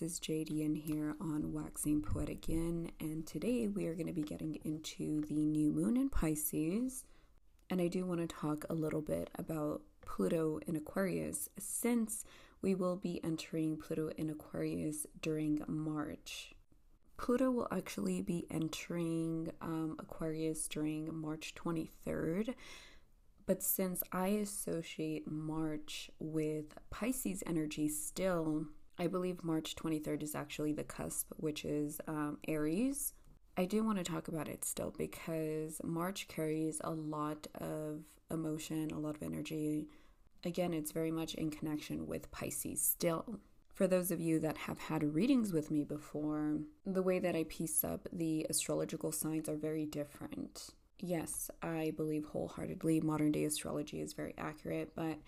This is Jadian here on Waxing Poetic again, and today we are going to be getting into the new moon in Pisces. And I do want to talk a little bit about Pluto in Aquarius since we will be entering Pluto in Aquarius during March. Pluto will actually be entering um, Aquarius during March 23rd. But since I associate March with Pisces energy still, I believe March 23rd is actually the cusp, which is um, Aries. I do want to talk about it still because March carries a lot of emotion, a lot of energy. Again, it's very much in connection with Pisces still. For those of you that have had readings with me before, the way that I piece up the astrological signs are very different yes, I believe wholeheartedly modern day astrology is very accurate, but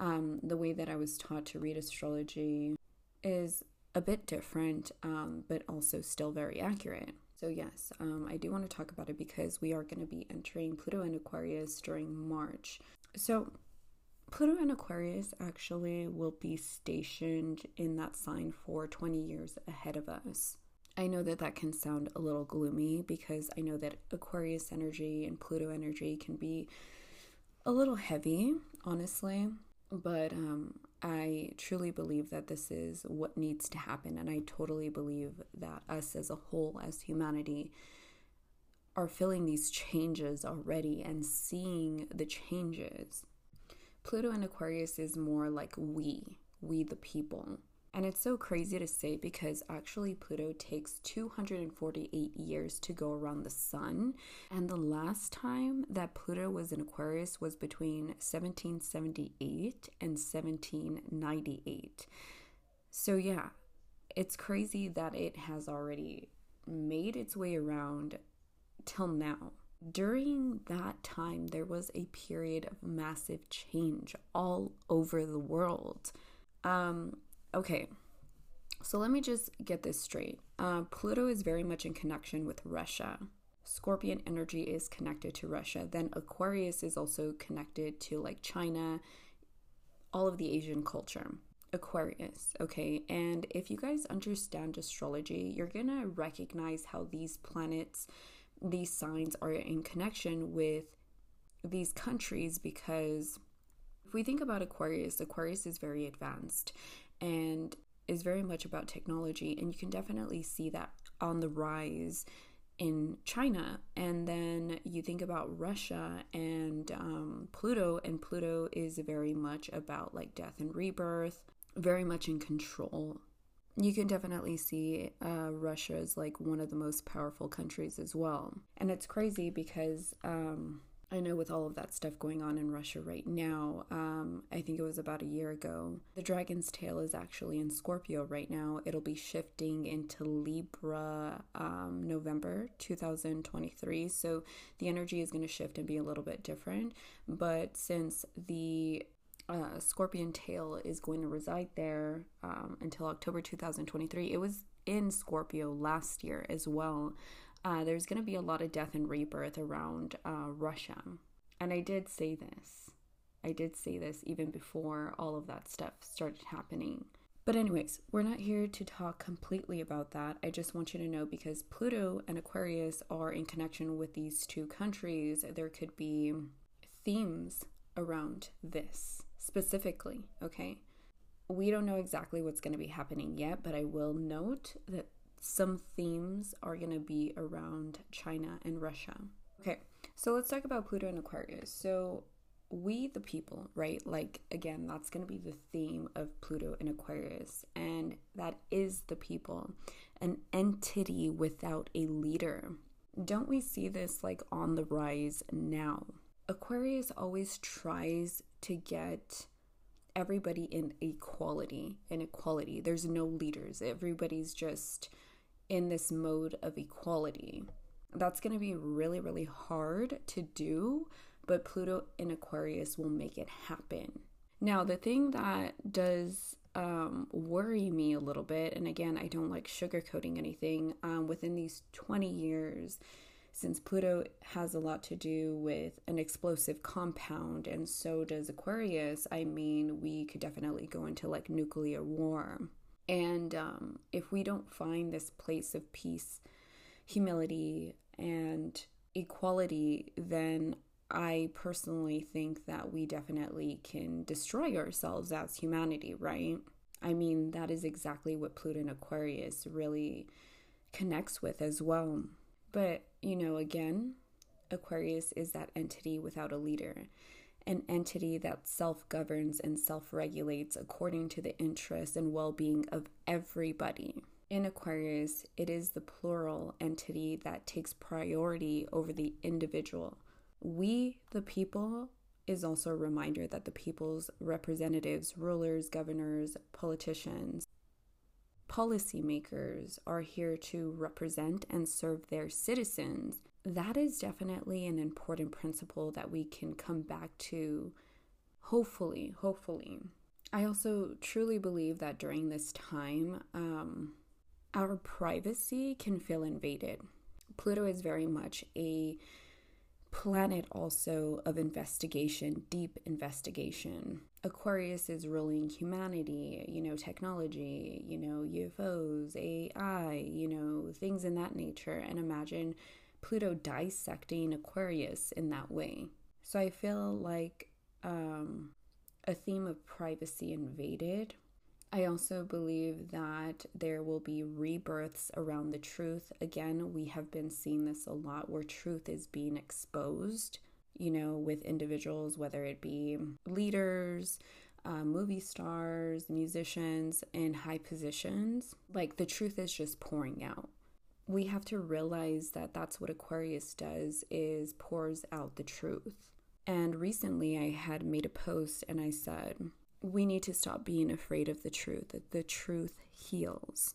um, the way that I was taught to read astrology is a bit different, um, but also still very accurate. So, yes, um, I do want to talk about it because we are going to be entering Pluto and Aquarius during March. So, Pluto and Aquarius actually will be stationed in that sign for 20 years ahead of us. I know that that can sound a little gloomy because I know that Aquarius energy and Pluto energy can be a little heavy, honestly. But um, I truly believe that this is what needs to happen. And I totally believe that us as a whole, as humanity, are feeling these changes already and seeing the changes. Pluto and Aquarius is more like we, we the people. And it's so crazy to say because actually Pluto takes 248 years to go around the sun. And the last time that Pluto was in Aquarius was between 1778 and 1798. So, yeah, it's crazy that it has already made its way around till now. During that time, there was a period of massive change all over the world. Um, Okay, so let me just get this straight. Uh, Pluto is very much in connection with Russia. Scorpion energy is connected to Russia. Then Aquarius is also connected to like China, all of the Asian culture. Aquarius, okay? And if you guys understand astrology, you're gonna recognize how these planets, these signs are in connection with these countries because if we think about Aquarius, Aquarius is very advanced and is very much about technology. And you can definitely see that on the rise in China. And then you think about Russia and um, Pluto, and Pluto is very much about like death and rebirth, very much in control. You can definitely see uh, Russia is like one of the most powerful countries as well. And it's crazy because um, I know with all of that stuff going on in Russia right now, um, I think it was about a year ago. The Dragon's Tail is actually in Scorpio right now. It'll be shifting into Libra um, November 2023. So the energy is going to shift and be a little bit different. But since the uh, Scorpion tail is going to reside there um, until October 2023, it was in Scorpio last year as well uh, there's going to be a lot of death and rebirth around uh, Russia. And I did say this. I did say this even before all of that stuff started happening. But, anyways, we're not here to talk completely about that. I just want you to know because Pluto and Aquarius are in connection with these two countries, there could be themes around this specifically, okay? We don't know exactly what's going to be happening yet, but I will note that some themes are going to be around China and Russia. Okay, so let's talk about Pluto and Aquarius. So, we the people, right? Like, again, that's going to be the theme of Pluto and Aquarius, and that is the people, an entity without a leader. Don't we see this like on the rise now? Aquarius always tries to get everybody in equality in equality there's no leaders everybody's just in this mode of equality. That's going to be really, really hard to do, but Pluto in Aquarius will make it happen. Now, the thing that does um, worry me a little bit, and again, I don't like sugarcoating anything, um, within these 20 years, since Pluto has a lot to do with an explosive compound, and so does Aquarius, I mean, we could definitely go into like nuclear war. And um, if we don't find this place of peace, humility, and equality, then I personally think that we definitely can destroy ourselves as humanity, right? I mean, that is exactly what Pluto and Aquarius really connects with as well. But, you know, again, Aquarius is that entity without a leader, an entity that self governs and self regulates according to the interests and well being of everybody. In Aquarius, it is the plural entity that takes priority over the individual. We, the people, is also a reminder that the people's representatives, rulers, governors, politicians, policymakers are here to represent and serve their citizens. That is definitely an important principle that we can come back to, hopefully. Hopefully. I also truly believe that during this time, um, our privacy can feel invaded. Pluto is very much a planet also of investigation, deep investigation. Aquarius is ruling humanity, you know, technology, you know, UFOs, AI, you know, things in that nature. And imagine Pluto dissecting Aquarius in that way. So I feel like um, a theme of privacy invaded I also believe that there will be rebirths around the truth. Again, we have been seeing this a lot where truth is being exposed, you know, with individuals, whether it be leaders, uh, movie stars, musicians in high positions. Like the truth is just pouring out. We have to realize that that's what Aquarius does is pours out the truth. And recently I had made a post and I said, we need to stop being afraid of the truth. The truth heals.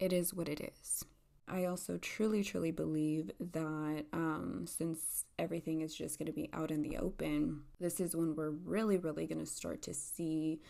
It is what it is. I also truly, truly believe that um, since everything is just going to be out in the open, this is when we're really, really going to start to see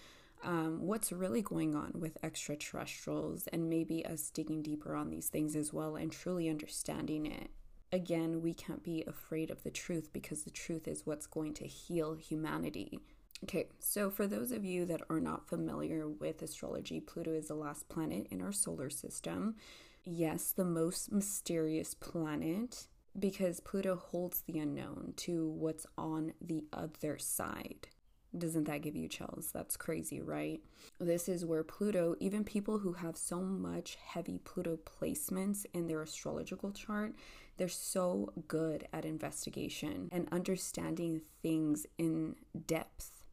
um, what's really going on with extraterrestrials and maybe us digging deeper on these things as well and truly understanding it. Again, we can't be afraid of the truth because the truth is what's going to heal humanity. Okay, so for those of you that are not familiar with astrology, Pluto is the last planet in our solar system. Yes, the most mysterious planet because Pluto holds the unknown to what's on the other side. Doesn't that give you chills? That's crazy, right? This is where Pluto, even people who have so much heavy Pluto placements in their astrological chart, they're so good at investigation and understanding things in depth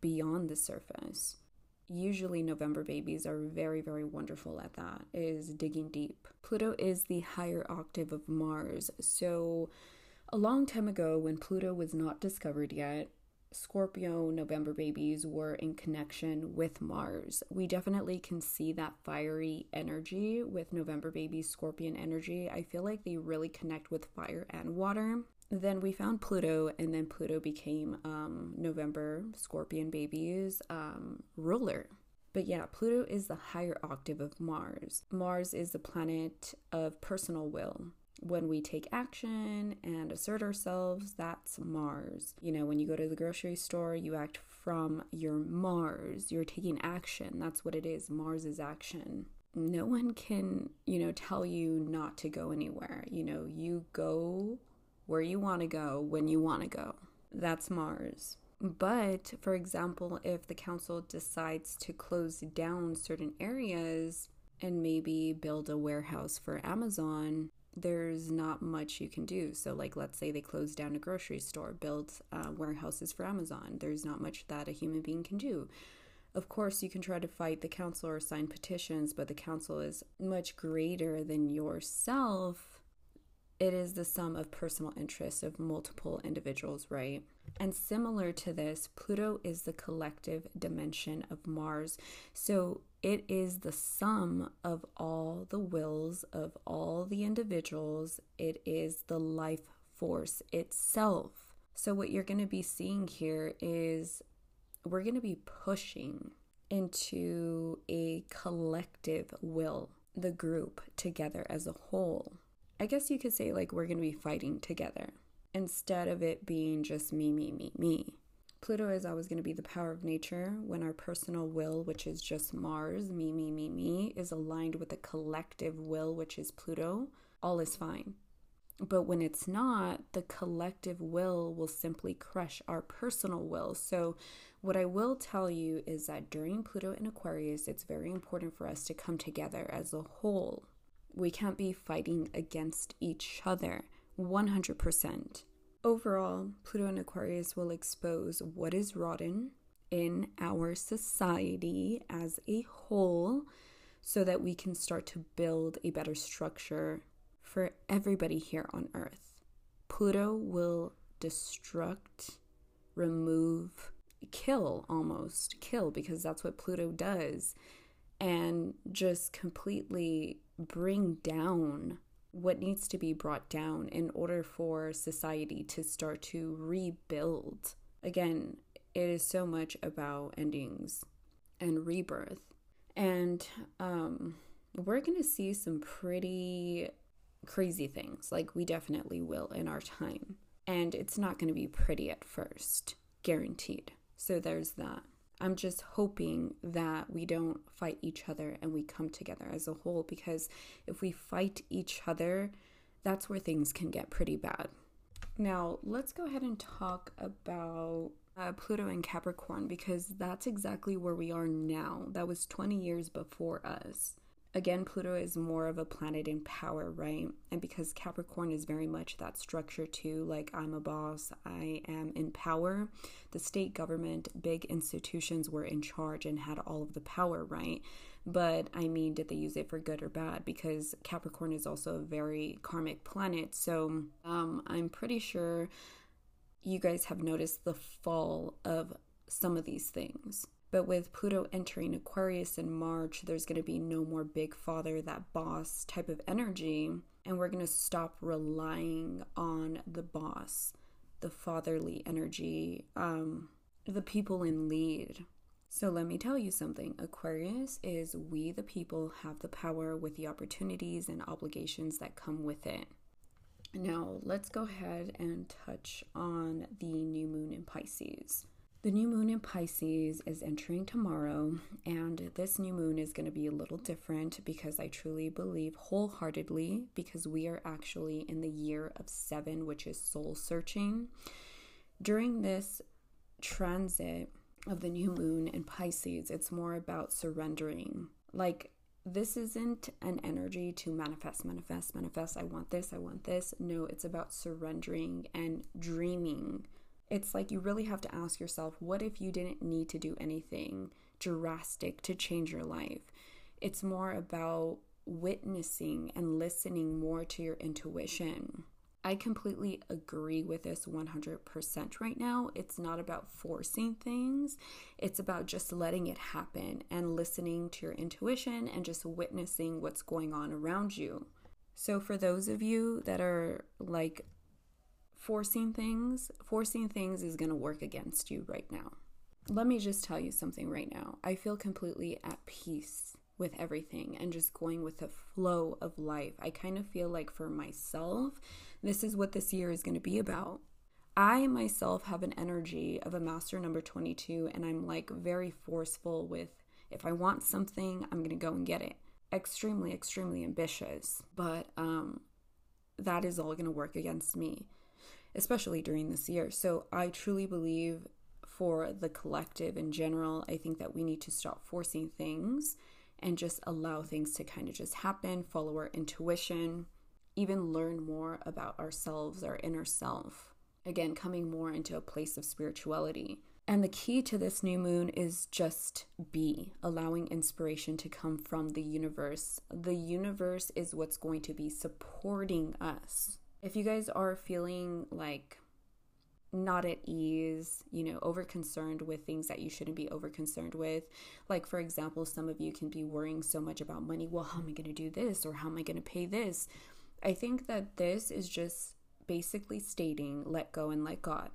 beyond the surface. Usually, November babies are very, very wonderful at that, is digging deep. Pluto is the higher octave of Mars. So, a long time ago, when Pluto was not discovered yet, Scorpio November babies were in connection with Mars. We definitely can see that fiery energy with November babies, Scorpion energy. I feel like they really connect with fire and water then we found Pluto, and then Pluto became um, November Scorpion babies' um, ruler. But yeah, Pluto is the higher octave of Mars. Mars is the planet of personal will. When we take action and assert ourselves, that's Mars. You know, when you go to the grocery store, you act from your Mars. You're taking action. That's what it is. Mars is action. No one can, you know, tell you not to go anywhere. You know, you go where you want to go when you want to go. That's Mars. But for example, if the council decides to close down certain areas and maybe build a warehouse for Amazon, there's not much you can do. So, like, let's say they close down a grocery store, build uh, warehouses for Amazon. There's not much that a human being can do. Of course, you can try to fight the council or sign petitions, but the council is much greater than yourself it is the sum of personal interests of multiple individuals, right? And similar to this, Pluto is the collective dimension of Mars. So it is the sum of all the wills of all the individuals, it is the life force itself. So, what you're going to be seeing here is we're going to be pushing into a collective will, the group together as a whole. I guess you could say like we're going to be fighting together instead of it being just me, me, me, me. Pluto is always going to be the power of nature when our personal will, which is just Mars, me, me, me, me, is aligned with the collective will, which is Pluto, all is fine. But when it's not, the collective will will simply crush our personal will. So, what I will tell you is that during Pluto in Aquarius, it's very important for us to come together as a whole. We can't be fighting against each other 100%. Overall, Pluto in Aquarius will expose what is rotten in our society as a whole so that we can start to build a better structure for everybody here on Earth. Pluto will destruct, remove, kill almost, kill because that's what Pluto does, and just completely bring down what needs to be brought down in order for society to start to rebuild. Again, it is so much about endings and rebirth. And um, we're going to see some pretty crazy things, like we definitely will in our time. And it's not going to be pretty at first, guaranteed. So there's that. I'm just hoping that we don't fight each other and we come together as a whole because if we fight each other, that's where things can get pretty bad. Now, let's go ahead and talk about uh, Pluto and Capricorn because that's exactly where we are now. That was 20 years before us again, Pluto is more of a planet in power, right? And because Capricorn is very much that structure too, like I'm a boss, I am in power, the state government, big institutions were in charge and had all of the power, right? But I mean, did they use it for good or bad? Because Capricorn is also a very karmic planet. So um, I'm pretty sure you guys have noticed the fall of some of these things. But with Pluto entering Aquarius in March, there's going to be no more big father, that boss type of energy. And we're going to stop relying on the boss, the fatherly energy, um, the people in lead. So let me tell you something Aquarius is we, the people, have the power with the opportunities and obligations that come with it. Now, let's go ahead and touch on the new moon in Pisces. The new moon in Pisces is entering tomorrow, and this new moon is going to be a little different because I truly believe wholeheartedly because we are actually in the year of seven, which is soul searching. During this transit of the new moon in Pisces, it's more about surrendering. Like, this isn't an energy to manifest, manifest, manifest. I want this, I want this. No, it's about surrendering and dreaming it's like you really have to ask yourself what if you didn't need to do anything drastic to change your life? It's more about witnessing and listening more to your intuition. I completely agree with this 100% right now. It's not about forcing things, it's about just letting it happen and listening to your intuition and just witnessing what's going on around you. So, for those of you that are like forcing things, forcing things is going to work against you right now. Let me just tell you something right now. I feel completely at peace with everything and just going with the flow of life. I kind of feel like for myself, this is what this year is going to be about. I myself have an energy of a master number 22, and I'm like very forceful with if I want something, I'm going to go and get it. Extremely, extremely ambitious, but um, that is all going to work against me especially during this year. So I truly believe for the collective in general, I think that we need to stop forcing things and just allow things to kind of just happen, follow our intuition, even learn more about ourselves, our inner self. Again, coming more into a place of spirituality. And the key to this new moon is just be, allowing inspiration to come from the universe. The universe is what's going to be supporting us if you guys are feeling like not at ease, you know, over concerned with things that you shouldn't be over concerned with. Like, for example, some of you can be worrying so much about money. Well, how am I going to do this? Or how am I going to pay this? I think that this is just basically stating let go and let God.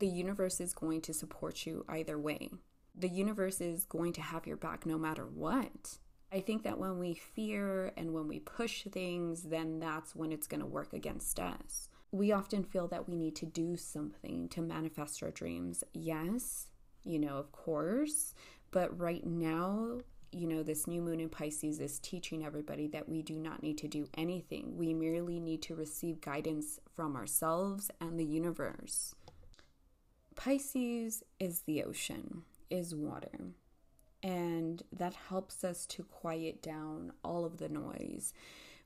The universe is going to support you either way. The universe is going to have your back no matter what. I think that when we fear and when we push things, then that's when it's going to work against us. we often feel that we need to do something to manifest our dreams. Yes, you know, of course. But right now, you know, this new moon in Pisces is teaching everybody that we do not need to do anything. We merely need to receive guidance from ourselves and the universe. Pisces is the ocean, is water. And that helps us to quiet down all of the noise.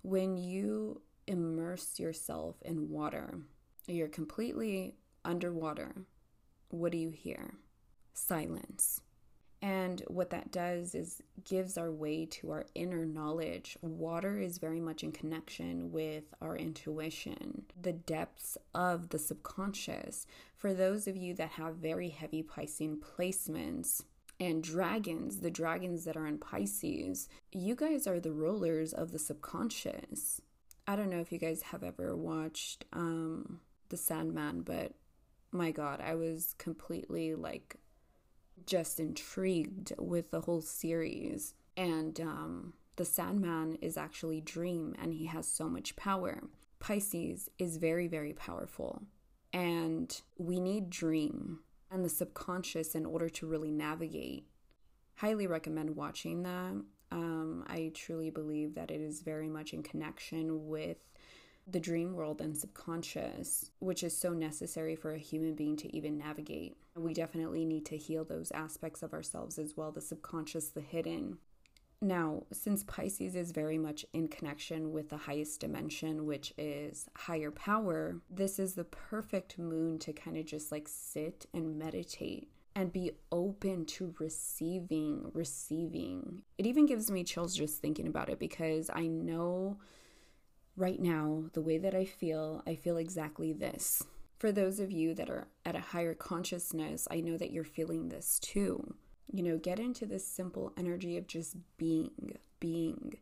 When you immerse yourself in water, you're completely underwater. What do you hear? Silence. And what that does is gives our way to our inner knowledge. Water is very much in connection with our intuition, the depths of the subconscious. For those of you that have very heavy Piscean placements, and dragons, the dragons that are in Pisces, you guys are the rulers of the subconscious. I don't know if you guys have ever watched um, The Sandman, but my God, I was completely like just intrigued with the whole series. And um, the Sandman is actually Dream, and he has so much power. Pisces is very, very powerful, and we need Dream and the subconscious in order to really navigate. Highly recommend watching that. Um, I truly believe that it is very much in connection with the dream world and subconscious, which is so necessary for a human being to even navigate. We definitely need to heal those aspects of ourselves as well the subconscious, the hidden. Now, since Pisces is very much in connection with the highest dimension, which is higher power, this is the perfect moon to kind of just like sit and meditate and be open to receiving, receiving. It even gives me chills just thinking about it because I know right now, the way that I feel, I feel exactly this. For those of you that are at a higher consciousness, I know that you're feeling this too. You know, get into this simple energy of just being, being.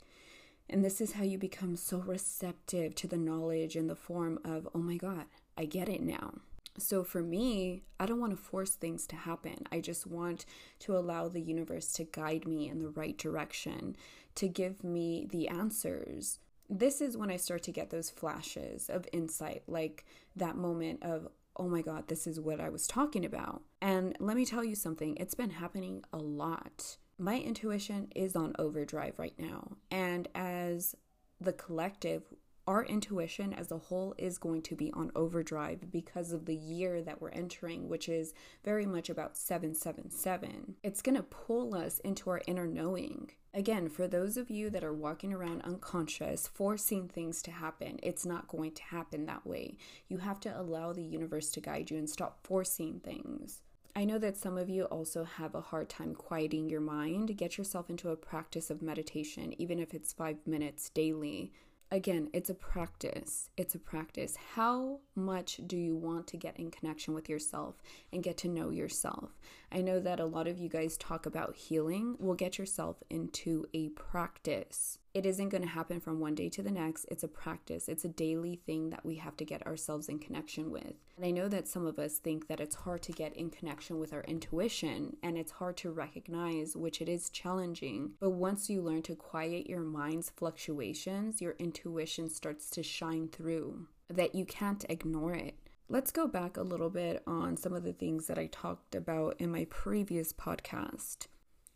And this is how you become so receptive to the knowledge in the form of, oh my God, I get it now. So for me, I don't want to force things to happen. I just want to allow the universe to guide me in the right direction, to give me the answers this is when I start to get those flashes of insight, like that moment of, oh my God, this is what I was talking about. And let me tell you something, it's been happening a lot. My intuition is on overdrive right now. And as the collective, our intuition as a whole is going to be on overdrive because of the year that we're entering, which is very much about 777. It's going to pull us into our inner knowing. Again, for those of you that are walking around unconscious, forcing things to happen, it's not going to happen that way. You have to allow the universe to guide you and stop forcing things. I know that some of you also have a hard time quieting your mind. Get yourself into a practice of meditation, even if it's five minutes daily again, it's a practice. It's a practice. How much do you want to get in connection with yourself and get to know yourself? I know that a lot of you guys talk about healing. Well, get yourself into a practice. It isn't going to happen from one day to the next. It's a practice, it's a daily thing that we have to get ourselves in connection with. And I know that some of us think that it's hard to get in connection with our intuition and it's hard to recognize, which it is challenging. But once you learn to quiet your mind's fluctuations, your intuition starts to shine through, that you can't ignore it. Let's go back a little bit on some of the things that I talked about in my previous podcast.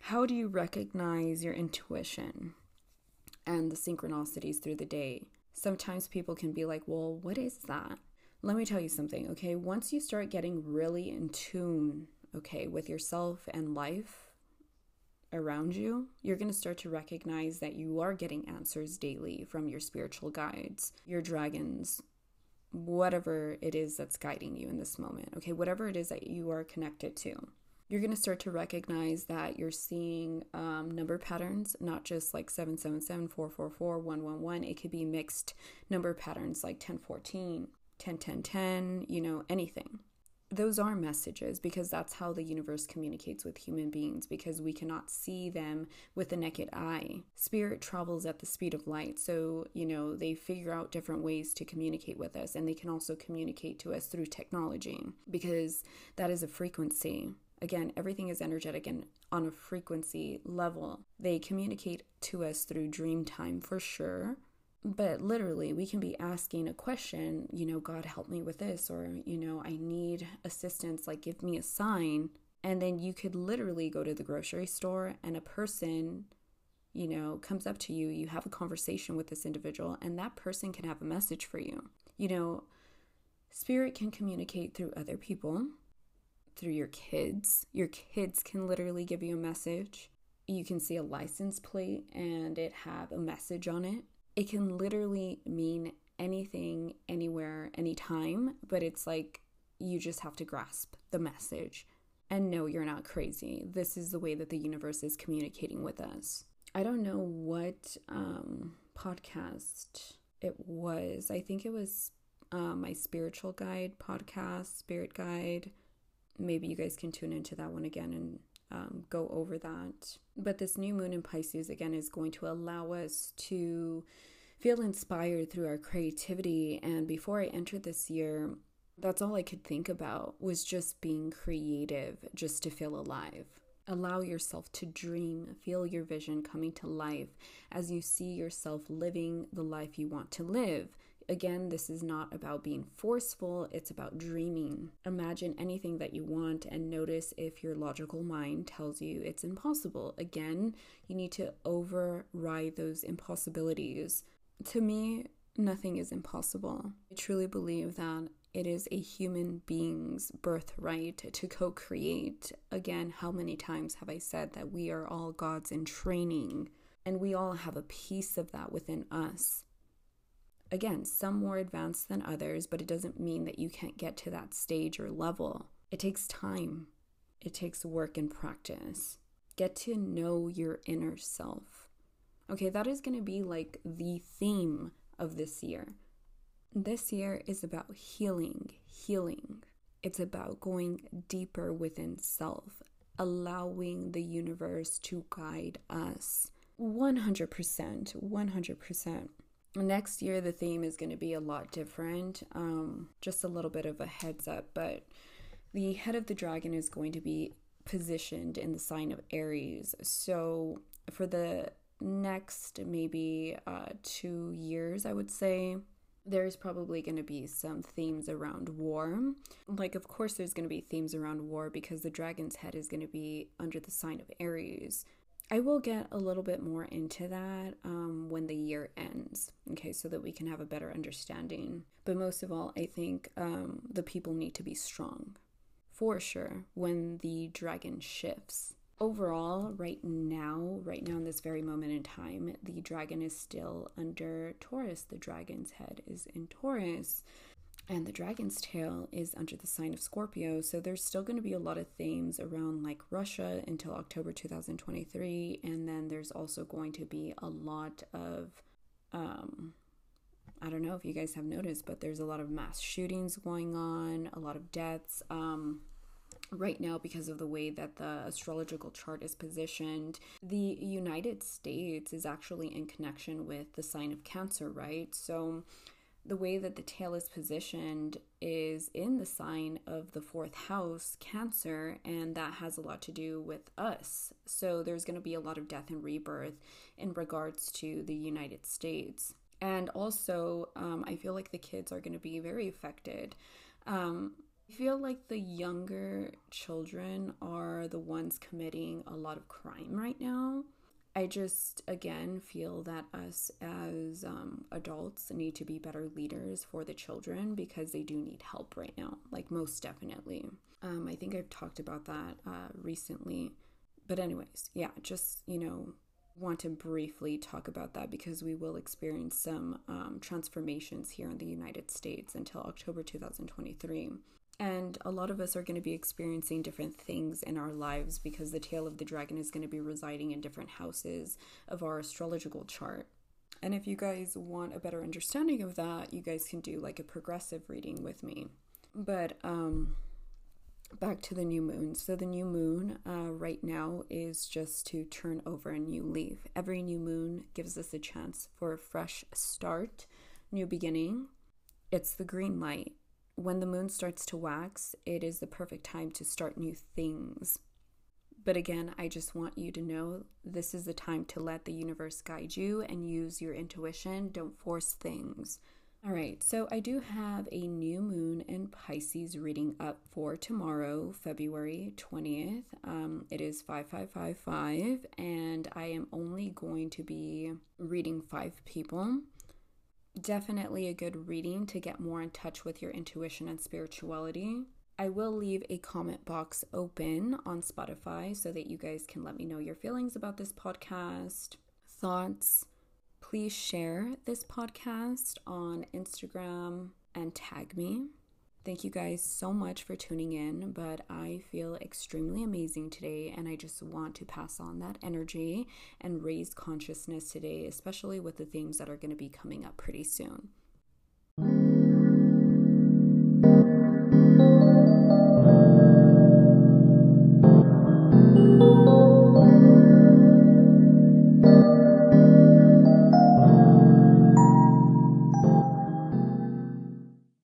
How do you recognize your intuition? and the synchronicities through the day. Sometimes people can be like, well, what is that? Let me tell you something, okay? Once you start getting really in tune, okay, with yourself and life around you, you're going to start to recognize that you are getting answers daily from your spiritual guides, your dragons, whatever it is that's guiding you in this moment, okay? Whatever it is that you are connected to you're to start to recognize that you're seeing um, number patterns, not just like 777, 444, 111. It could be mixed number patterns like 1014, 10, 10, 10, you know, anything. Those are messages because that's how the universe communicates with human beings because we cannot see them with the naked eye. Spirit travels at the speed of light, so, you know, they figure out different ways to communicate with us and they can also communicate to us through technology because that is a frequency Again, everything is energetic and on a frequency level. They communicate to us through dream time for sure. But literally, we can be asking a question, you know, God help me with this, or, you know, I need assistance, like give me a sign. And then you could literally go to the grocery store and a person, you know, comes up to you, you have a conversation with this individual, and that person can have a message for you. You know, spirit can communicate through other people, through your kids. Your kids can literally give you a message. You can see a license plate and it have a message on it. It can literally mean anything, anywhere, anytime, but it's like you just have to grasp the message. And no, you're not crazy. This is the way that the universe is communicating with us. I don't know what um, podcast it was. I think it was uh, my spiritual guide podcast, Spirit Guide. Maybe you guys can tune into that one again and um, go over that. But this new moon in Pisces, again, is going to allow us to feel inspired through our creativity. And before I entered this year, that's all I could think about was just being creative, just to feel alive. Allow yourself to dream, feel your vision coming to life as you see yourself living the life you want to live. Again, this is not about being forceful, it's about dreaming. Imagine anything that you want and notice if your logical mind tells you it's impossible. Again, you need to override those impossibilities. To me, nothing is impossible. I truly believe that it is a human being's birthright to co create. Again, how many times have I said that we are all gods in training and we all have a piece of that within us? Again, some more advanced than others, but it doesn't mean that you can't get to that stage or level. It takes time, it takes work and practice. Get to know your inner self. Okay, that is going to be like the theme of this year. This year is about healing, healing. It's about going deeper within self, allowing the universe to guide us. 100%, 100%. Next year, the theme is going to be a lot different. Um, just a little bit of a heads up, but the head of the dragon is going to be positioned in the sign of Aries. So, for the next maybe uh, two years, I would say, there's probably going to be some themes around war. Like, of course, there's going to be themes around war because the dragon's head is going to be under the sign of Aries. I will get a little bit more into that um, when the year ends, okay, so that we can have a better understanding. But most of all, I think um, the people need to be strong for sure when the dragon shifts. Overall, right now, right now in this very moment in time, the dragon is still under Taurus. The dragon's head is in Taurus and the dragon's tail is under the sign of Scorpio. So there's still going to be a lot of themes around like Russia until October 2023. And then there's also going to be a lot of, um, I don't know if you guys have noticed, but there's a lot of mass shootings going on, a lot of deaths. Um, right now because of the way that the astrological chart is positioned. The United States is actually in connection with the sign of Cancer, right? So the way that the tail is positioned is in the sign of the fourth house, Cancer, and that has a lot to do with us. So there's going to be a lot of death and rebirth in regards to the United States. And also, um, I feel like the kids are going to be very affected. Um, I feel like the younger children are the ones committing a lot of crime right now. I just, again, feel that us as um, adults need to be better leaders for the children because they do need help right now, like, most definitely. Um, I think I've talked about that uh, recently. But, anyways, yeah, just, you know, want to briefly talk about that because we will experience some um, transformations here in the United States until October 2023. And a lot of us are going to be experiencing different things in our lives because the tail of the dragon is going to be residing in different houses of our astrological chart. And if you guys want a better understanding of that, you guys can do like a progressive reading with me. But um back to the new moon. So the new moon uh, right now is just to turn over a new leaf. Every new moon gives us a chance for a fresh start, new beginning. It's the green light when the moon starts to wax, it is the perfect time to start new things. But again, I just want you to know this is the time to let the universe guide you and use your intuition. Don't force things. All right, so I do have a new moon in Pisces reading up for tomorrow, February 20th. Um, it is 5555, and I am only going to be reading five people. Definitely a good reading to get more in touch with your intuition and spirituality. I will leave a comment box open on Spotify so that you guys can let me know your feelings about this podcast, thoughts Please share this podcast on Instagram and tag me. Thank you guys so much for tuning in, but I feel extremely amazing today, and I just want to pass on that energy and raise consciousness today, especially with the things that are going to be coming up pretty soon.